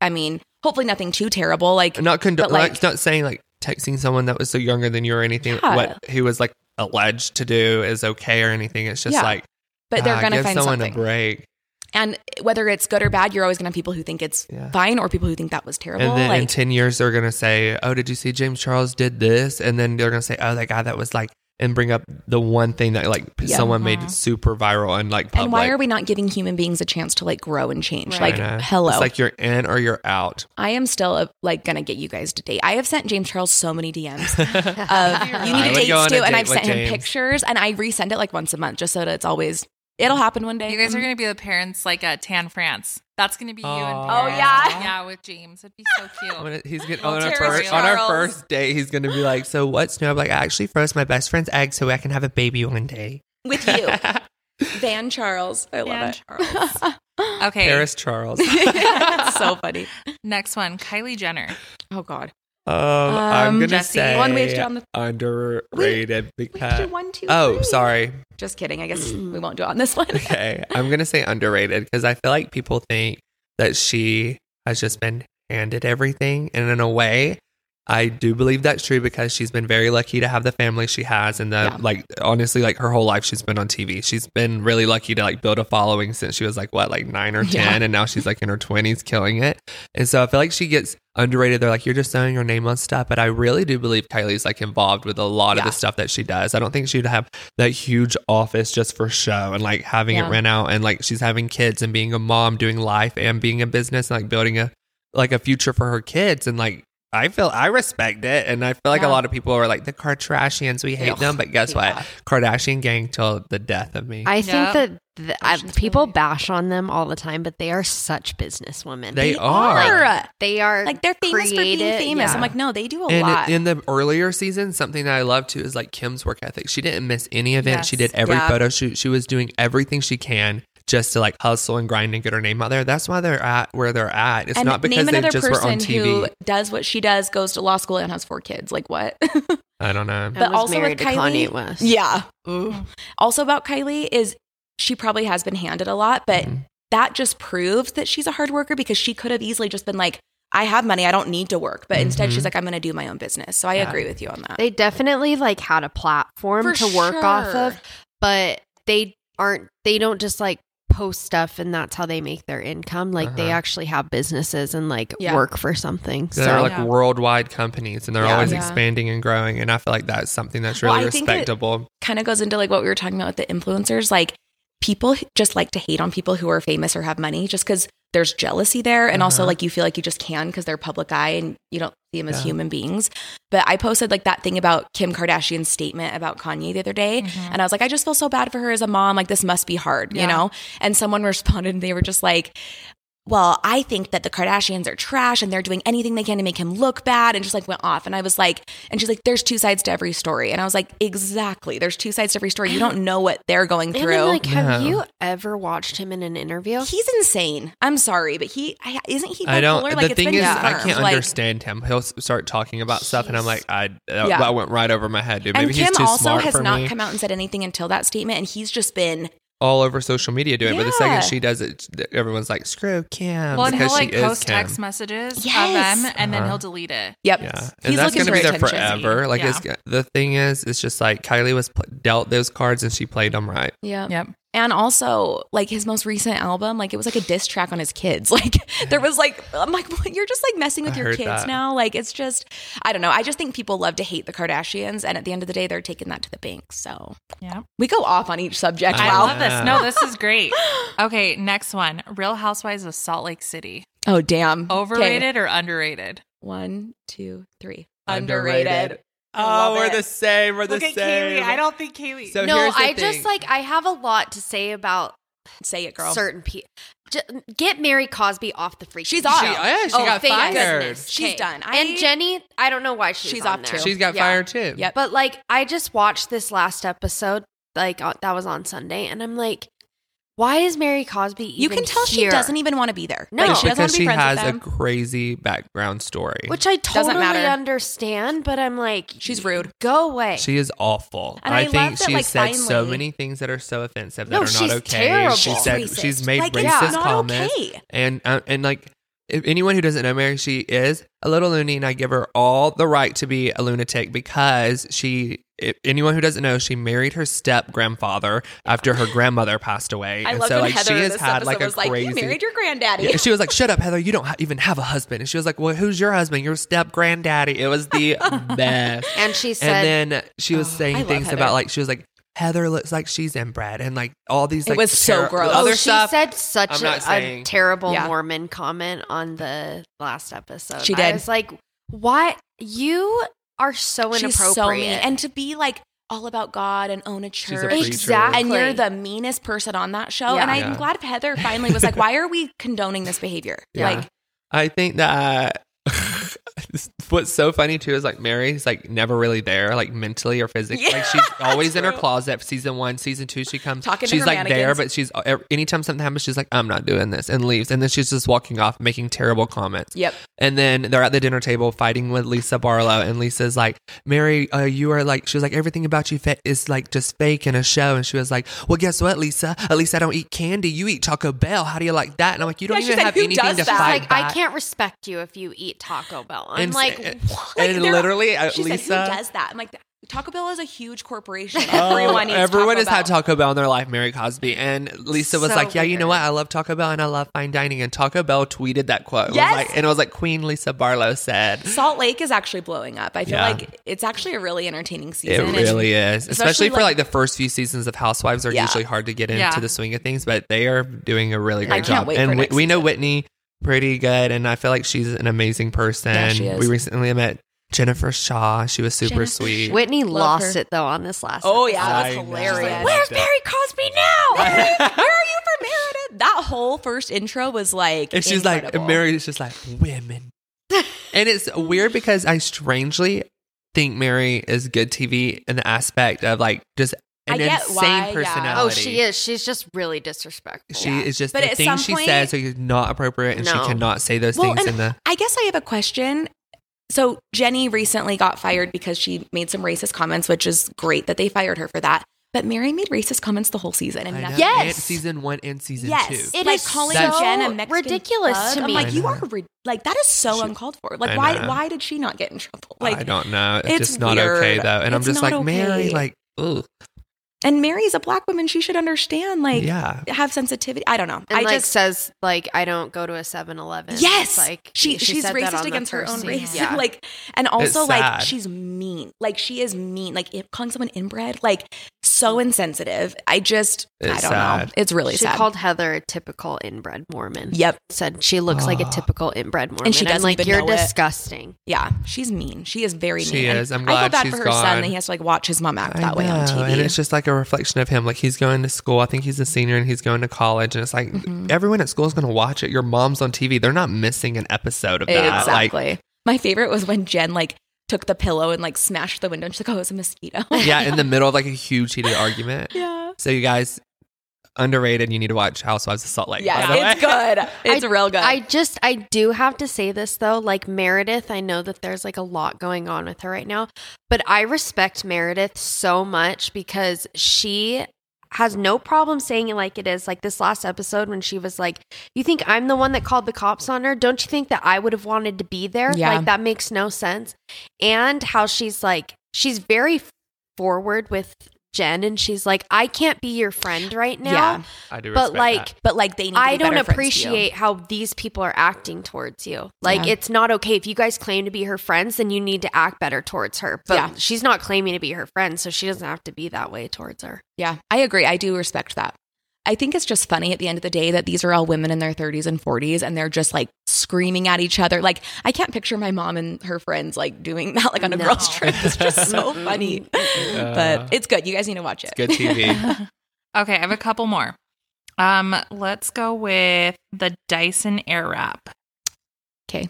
I mean, hopefully nothing too terrible. Like, not condo- like, not saying like texting someone that was so younger than you or anything Yeah. what he was like alleged to do is okay or anything it's just Yeah. like but they're ah, going to give find someone something. a break And whether it's good or bad, you're always going to have people who think it's Yeah. fine or people who think that was terrible. and then in 10 years they're gonna say oh did you see james charles did this and then they're gonna say oh that guy that was like and bring up the one thing that like Yeah. someone made super viral and like public and why are we not giving human beings a chance to like grow and change? Right. Like, hello. it's like you're in or you're out I am still uh, like gonna get you guys to date. I have sent James Charles so many DMs of you need to date go on a Stu, and I've with sent him pictures, and I resend it like once a month just so that it's always it'll happen one day. You guys are Um, going to be the parents like at Tan France. That's going to be you and Aw. Oh, yeah. yeah, with James. It'd be so cute. I'm gonna- he's getting Well, on our Terrace first on our Charles. first date. He's gonna be like, "So what's new?" I'm like, "I actually froze my best friend's egg so I can have a baby one day." with you, Van Charles. I love Dan it. Charles. Okay, Paris Charles. so funny. next one, Kylie Jenner. Oh God. Um, I'm Um, gonna Jesse. say One we have to do on the- underrated to because one, two, oh, three. sorry. Just kidding. I guess we won't do it on this one. Okay, I'm gonna say underrated because I feel like people think that she has just been handed everything, and in a way, I do believe that's true because she's been very lucky to have the family she has, and the Yeah. like. Honestly, like her whole life, she's been on TV. She's been really lucky to like build a following since she was like what, like nine or ten, Yeah. and now she's like in her twenties, killing it. And so I feel like she gets underrated. They're like, you're just throwing your name on stuff, but I really do believe Kylie's like involved with a lot of the stuff that she does. I don't think she'd have that huge office just for show and like having Yeah. it rent out and like she's having kids and being a mom, doing life and being a business and like building a like a future for her kids and like. I feel I respect it, and I feel like Yeah. a lot of people are like the Kardashians. We hate Ugh, them, but guess yeah. what? Kardashian gang till the death of me. I Yep. think that the, uh, I, people story. bash on them all the time, but they are such businesswomen. They They are. are. They are Like they're famous for being famous. yeah. I'm like, no, they do a and lot. in the earlier season, something that I love too is like Kim's work ethic. She didn't miss any event. She did every Yeah. photo shoot. She was doing everything she can just to like hustle and grind and get her name out there. That's why they're at where they're at. It's and not because name they another just were person on TV. who does what she does, goes to law school, and has four kids. Like what? I don't know. And but was also with married to Kylie- Kanye West. yeah. Also about Kylie is she probably has been handed a lot, but Mhm. that just proves that she's a hard worker because she could have easily just been like, I have money, I don't need to work. But instead, she's like, I'm going to do my own business. So I Yeah. agree with you on that. They definitely like had a platform For to work off of, but they aren't they don't just like post stuff and that's how they make their income. Like they Uh-huh. actually have businesses and like Yeah. work for something. They're like Yeah. worldwide companies and they're Yeah. always Yeah. expanding and growing. And I feel like that's something that's Well, really I respectable. kind of goes into like what we were talking about with the influencers. Like people just like to hate on people who are famous or have money just because there's jealousy there. And also Uh-huh. like you feel like you just can because they're public eye and you don't see them as human beings. But I posted like that thing about Kim Kardashian's statement about Kanye the other day. Mm-hmm. And I was like, I just feel so bad for her as a mom. Like this must be hard, Yeah. you know? And someone responded and they were just like, well, I think that the Kardashians are trash and they're doing anything they can to make him look bad and just like went off. And I was like, and she's like, there's two sides to every story. And I was like, exactly. There's two sides to every story. You don't know what they're going and through. then, like, have No. you ever watched him in an interview? He's insane. I'm sorry, but he I, isn't he bipolar? I don't. like the it's thing been is, I can't Like, understand him. He'll start talking about stuff, and I'm like, I that, Yeah. that went right over my head, dude. And Maybe Kim he's too also has for not me. come out and said anything until that statement, and he's just been All over social media doing it, but the Yeah. second she does it, everyone's like, "Screw Kim," Well, and he'll because she like is post Kim. text messages Yes. of them, and then Uh-huh. he'll delete it. yep. Yeah, and He's that's looking gonna for be there attention. forever. Like, Yeah. it's, the thing is, it's just like Kylie was pl- dealt those cards and she played them right. Yeah. Yep. And also, like his most recent album, like it was like a diss track on his kids. Like there was like, I'm like, what? you're just like messing with I your kids that. now. Like it's just, I don't know. I just think people love to hate the Kardashians, and at the end of the day, they're taking that to the bank. So Yeah. we go off on each subject. I I wow. love this. No, this is great. Okay, next one. Real Housewives of Salt Lake City. Oh damn. Okay. Overrated or underrated? One, two, three. Underrated. Underrated. I Oh, we're it. the same. We're the Look at same. Kaylee. I don't think Kaylee. So no, here's the I thing. just like I have a lot to say about Say it, girl. certain people. Get Mary Cosby off the freaking She's off. She, yeah, she oh, got fired. goodness. She's Okay. done. I- and Jenny, I don't know why she's, She's on off there. too. She's got Yeah. fired too. Yeah, But like, I just watched this last episode, like uh, that was on Sunday, and I'm like, why is Mary Cosby? Even You can tell she doesn't even want to be there. No. Like, she doesn't want because to be she has with a crazy background story. Which I totally understand, but I'm like, She's rude. Go away. She is awful. And I, I think love that, she like, has said so many things that are so offensive that No, are not she's okay. terrible. She said racist. she's made Like, racist it's not comments, okay. and uh, and like if anyone who doesn't know Mary, she is a little loony, and I give her all the right to be a lunatic because she. If anyone who doesn't know, she married her step grandfather after her grandmother passed away, I and so like Heather she has had like a was like, crazy. "You married your granddaddy." Yeah, she was like, "Shut up, Heather! You don't ha- even have a husband." And she was like, "Well, who's your husband? Your step granddaddy." It was the best. and she said, And then she was Oh, saying things Heather. about like she was like Heather looks like she's inbred and like all these It like was so gross. Oh, Other oh, she stuff. said such a, a terrible Yeah. Mormon comment on the last episode. She did. I did. was like, "What? You are so She's inappropriate. so mean. And to be like all about God and own a She's a church. Exactly. And you're the meanest person on that show. Yeah. And I'm Yeah. glad Heather finally was like, why are we condoning this behavior? Yeah. Like, I think that what's so funny too is like Mary's like never really there, like mentally or physically. Yeah, like she's always in her closet. Season one, season two, she comes. Talking to she's her like there, but she's uh, anytime something happens, she's like, "I'm not doing this," and leaves. And then she's just walking off, making terrible comments. yep. And then they're at the dinner table fighting with Lisa Barlow, and Lisa's like, "Mary, uh, you are like," she was like, "Everything about you fa- is like just fake in a show." And she was like, "Well, guess what, Lisa? At least I don't eat candy. You eat Taco Bell. How do you like that?" And I'm like, "You don't Yeah, even said, have "Who anything to that?" fight like. I can't respect you if you eat Taco Bell. I'm And- like, and, what? Like, and literally, uh, She Lisa. said, who does that? I'm like, Taco Bell is a huge corporation. Oh, Everyone eats everyone has had Taco Bell in their life, Mary Cosby. And Lisa was So like, Yeah, you know what? I love Taco Bell and I love fine dining. And Taco Bell tweeted that quote. It Yes. like, and it was like Queen Lisa Barlow said. Salt Lake is actually blowing up. I feel Yeah. like it's actually a really entertaining It season. And- really is. Especially, especially, for like like- the first few seasons of Housewives are Yeah. usually hard to get into Yeah. the swing of things, but they are doing a really great job. and we, we know. Whitney pretty good, and I feel like she's an amazing person. Yeah, she is. We recently met Jennifer Shah. She was super Jennifer sweet. Whitney Love lost her. it though on this last. Oh yeah, I was know. hilarious. I Where's loved it. Mary Cosby now? Where are you for Meredith? That whole first intro was like, And she's like, incredible. and Mary's just like, women. and it's weird because I strangely think Mary is good TV in the aspect of like just I an get insane why, yeah. oh, she is. She's just really disrespectful. She Yeah. is just But the at things some she point- says are not appropriate and No. she cannot say those Well, things in the I guess I have a question. So Jenny recently got fired because she made some racist comments, which is great that they fired her for that. But Mary made racist comments the whole season, and I know. nothing- Yes. And season one and season Yes, two. It like is calling so Jen a Mexican ridiculous thug. to I'm like, you are ri- like that is so uncalled for. Like, I why? know. Why did she not get in trouble? Like, I don't know. It's, it's just not okay though. And I'm just not like, Mary, like, ugh. And Mary's a black woman. She should understand. Like, yeah. have sensitivity. I don't know. And I like just says like I don't go to a 7-Eleven. Yes, like she, she's racist against her own scene. race. Yeah. like, and also like she's mean. Like she is mean. Like if- calling someone inbred, like so insensitive. I just, I don't know. It's really she sad. called Heather a typical inbred Mormon. yep. Said she looks like a typical inbred Mormon. And she doesn't like, even you're know it. disgusting. Yeah, she's mean. She is very mean. And is. I'm I feel glad bad she's for her son gone. that he has to like watch his mom act I that way on TV. And it's just like a reflection of him. Like he's going to school. I think he's a senior and he's going to college. And it's like Mm-hmm. everyone at school is going to watch it. Your mom's on TV. They're not missing an episode of that. Like, exactly. My favorite was when Jen like took the pillow and like smashed the window. And she's like, "Oh, it's a mosquito." yeah, in the middle of like a huge heated argument. yeah. So you guys, underrated. You need to watch Housewives of Salt Lake. Yeah, by the way. it's good. It's I- real good. I just I do have to say this though, like Meredith, I know that there's like a lot going on with her right now, but I respect Meredith so much because she has no problem saying it like it is. Like this last episode when she was like, "You think I'm the one that called the cops on her? Don't you think that I would have wanted to be there? Yeah. Like that makes no sense." And how she's like she's very forward with Jen and she's like, "I can't be your friend right now." Yeah. I do But like that. but like they need. To I be don't better to you. appreciate how these people are acting towards you. Like Yeah. it's not okay if you guys claim to be her friends, then you need to act better towards her. But Yeah. she's not claiming to be her friend, so she doesn't have to be that way towards her. Yeah, I agree. I do respect that. I think it's just funny at the end of the day that these are all women in their 30s and 40s and they're just like screaming at each other. Like, I can't picture my mom and her friends like doing that like on a No. girls' trip. It's just so funny. but it's good. You guys need to watch it. It's good TV. Okay, I have a couple more. Um, let's go with the Dyson Airwrap. Okay.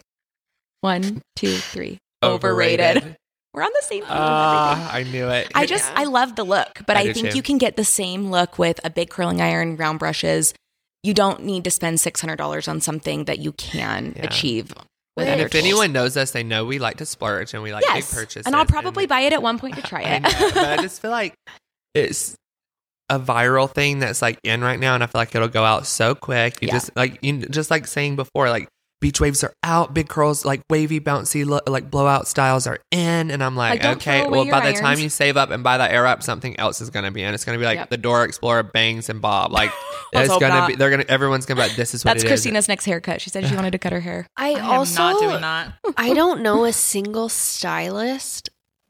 One, two, three. Overrated. We're on the same page. with everything. Ah, I knew it. I just Yeah. I love the look, but I I, think too. you can get the same look with a big curling iron, round brushes. You don't need to spend six hundred dollars on something that you can Yeah. achieve with and other if tools. anyone knows us, they know we like to splurge and we like yes, big purchases. and I'll probably buy it at one point to try I it. know, but I just feel like it's a viral thing that's like in right now, and I feel like it'll go out so quick. You Yeah. just like you just like saying before, like beach waves are out, big curls, like wavy, bouncy, lo- like blowout styles are in, and I'm like, Like, okay, well, your by the time you save up and buy that Airwrap, something else is gonna be in. It's gonna be like Yep. the Dora Explorer bangs and bob, like it's gonna be. They're gonna. Everyone's gonna be like, this is what That's it is. Christina's next haircut. She said she wanted to cut her hair. I, I am also not doing that. I don't know a single stylist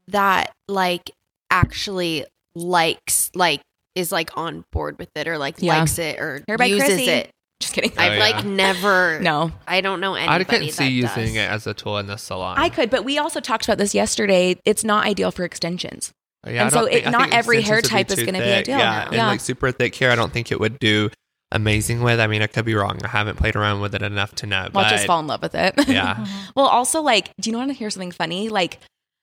that like actually likes like is like on board with it or like Yeah. likes it or Hair by uses it. Just kidding. Oh, I've yeah. like never no, I don't know anybody I couldn't see that using does. it as a tool in the salon. I could, but we also talked about this yesterday. It's not ideal for extensions. Oh, yeah, And so don't it- not every hair type is gonna be ideal Yeah, now. and Yeah. like super thick hair, I don't think it would do amazing with. I mean, I could be wrong. I haven't played around with it enough to know. Well, but just fall in love with it. yeah, well, also, like, do you want to hear something funny? Like,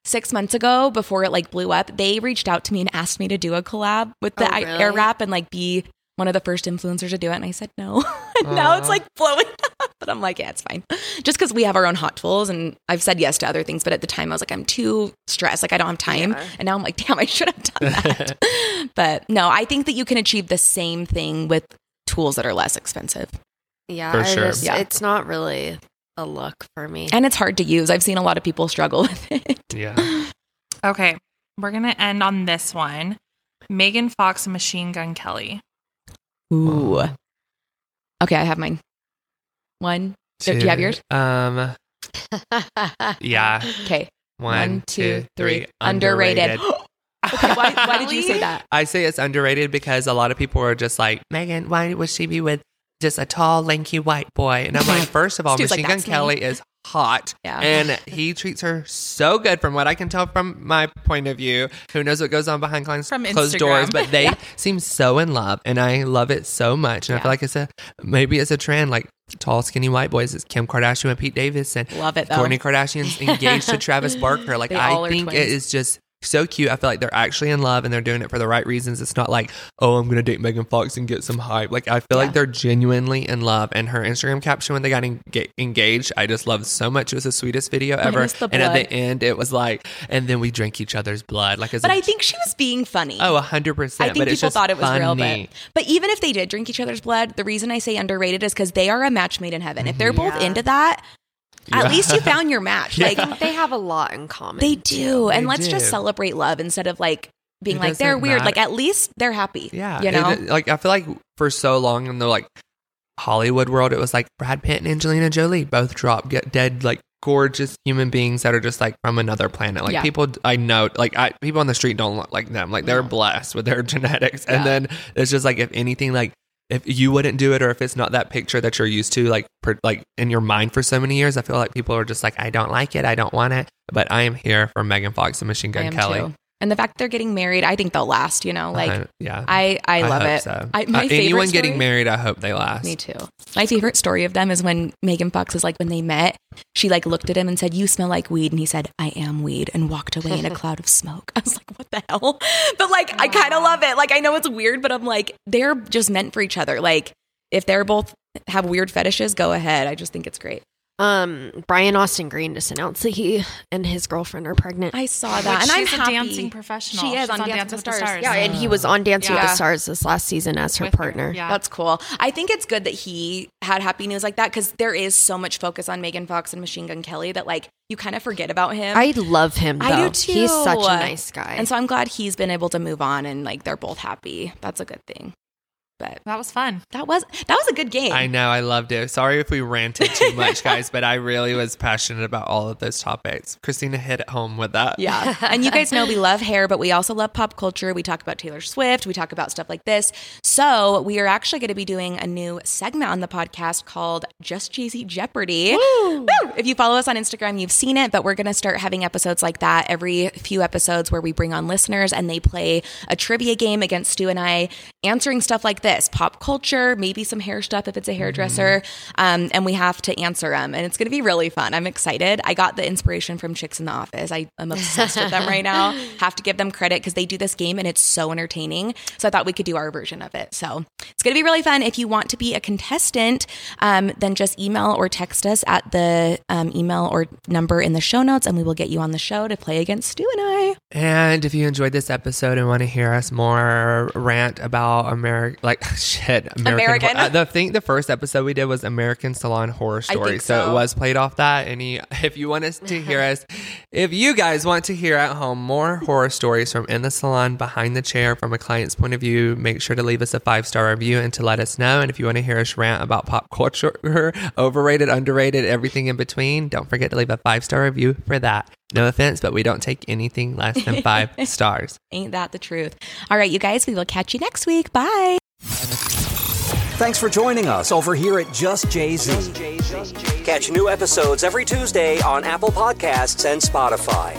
six months ago, before it like blew up, they reached out to me and asked me to do a collab with the Oh, really? Air Wrap and like be one of the first influencers to do it. And I said no. and now it's like blowing up. But I'm like, yeah, it's fine. Just because we have our own hot tools and I've said yes to other things. But at the time, I was like, I'm too stressed. Like, I don't have time. Yeah. And now I'm like, damn, I should have done that. but no, I think that you can achieve the same thing with tools that are less expensive. Yeah, For sure. just- Yeah. it's not really a look for me. And it's hard to use. I've seen a lot of people struggle with it. yeah. Okay, we're gonna end on this one. Megan Fox and Machine Gun Kelly. Ooh. Okay, I have mine. One. Do you have yours? Um. Yeah. Okay. One, two, three. Underrated. okay, why, why did you say that? I say it's underrated because a lot of people are just like, Megan, why would she be with just a tall, lanky white boy? And I'm like, first of all, Stu's like, Machine Gun me." Kelly is hot. Yeah. And he treats her so good from what I can tell from my point of view. Who knows what goes on behind closed, closed doors, but they seem so in love. And I love it so much. And I feel like it's a, maybe it's a trend like tall, skinny white boys. It's Kim Kardashian and Pete Davidson. Love it though. Kourtney Kardashian's engaged to Travis Barker. Like I think it twins. is just so cute. I feel like they're actually in love and they're doing it for the right reasons. It's not like, oh, I'm gonna date Megan Fox and get some hype. Like I feel like they're genuinely in love. And her Instagram caption when they got en- engaged, I just loved so much. It was the sweetest video ever. And at the end, it was like, and then we drink each other's blood. Like as But a- I think she was being funny. Oh, 100%. I think people thought it was real, but but even if they did drink each other's blood, the reason I say underrated is because they are a match made in heaven. If they're both Yeah. into that, Yeah. at least you found your match. Like they have a lot in common. they do, and They let's just celebrate love instead of like being It like they're weird. matter. Like at least they're happy. Yeah, you know. It- like I feel like for so long in the like Hollywood world, it was like Brad Pitt and Angelina Jolie both drop get dead like gorgeous human beings that are just like from another planet. Like Yeah. people I know, like I, people on the street don't look like them. Like they're blessed with their genetics, and Yeah. then it's just like if anything, like if you wouldn't do it or if it's not that picture that you're used to like per, like in your mind for so many years i feel like people are just like i don't like it. I don't want it. But i am here for megan fox and machine gun kelly. too. And the fact they're getting married, I think they'll last. You know, like Uh, yeah I I love hope it. so. I, my Uh, favorite anyone getting married i hope they last Me too. My favorite story of them is when Megan Fox is like when they met, she like looked at him and said, "You smell like weed," and he said, "I am weed," and walked away in a cloud of smoke. I was like, "What the hell?" But like, I kind of love it. Like, I know it's weird, but I'm like, they're just meant for each other. Like, if they're both have weird fetishes, go ahead. I just think it's great. Um, Brian Austin Green just announced that he and his girlfriend are pregnant. I saw Which that, and I'm a happy. dancing professional. She is She's on, on Dance Dance with the Stars. Stars. yeah, and he was on Dancing with the Stars this last season as her With her, partner. yeah. That's cool. I think it's good that he had happy news like that because there is so much focus on Megan Fox and Machine Gun Kelly that like you kind of forget about him. I love him. Though. I do too. He's such a nice guy. And so I'm glad he's been able to move on and like they're both happy. That's a good thing. But That was fun. that was that was a good game. I know, I loved it. Sorry if we ranted too much, guys, but I really was passionate about all of those topics. Christina hit it home with that. Yeah. and you guys know we love hair, but we also love pop culture. We talk about Taylor Swift, we talk about stuff like this. So, we are actually going to be doing a new segment on the podcast called Just Jay Z Jeopardy. Woo! If you follow us on Instagram, you've seen it, but we're going to start having episodes like that every few episodes where we bring on listeners and they play a trivia game against Stu and I, answering stuff like this pop culture, maybe some hair stuff if it's a hairdresser. Um, and we have to answer them. And it's going to be really fun. I'm excited. I got the inspiration from Chicks in the Office. I, I'm obsessed with them right now. Have to give them credit because they do this game and it's so entertaining. So I thought we could do our version of it. So it's going to be really fun. If you want to be a contestant, um, then just email or text us at the um, email or number in the show notes and we will get you on the show to play against Stu and I. And if you enjoyed this episode and want to hear us more rant about America, like shit, American. American. uh, the thing, the first episode we did was American Salon Horror Story, so. so. it was played off that. And you, if you want us to hear us, if you guys want to hear at home more horror stories from in the salon, behind the chair, from a client's point of view, make sure to leave us a five star review and to let us know. And if you want to hear us rant about pop culture, overrated, underrated, everything in between, don't forget to leave a five star review for that. No offense, but we don't take anything less than five stars. Ain't that the truth? All right, you guys, we will catch you next week. Bye. Thanks for joining us over here at Just Jay Z. Catch new episodes every Tuesday on Apple Podcasts and Spotify.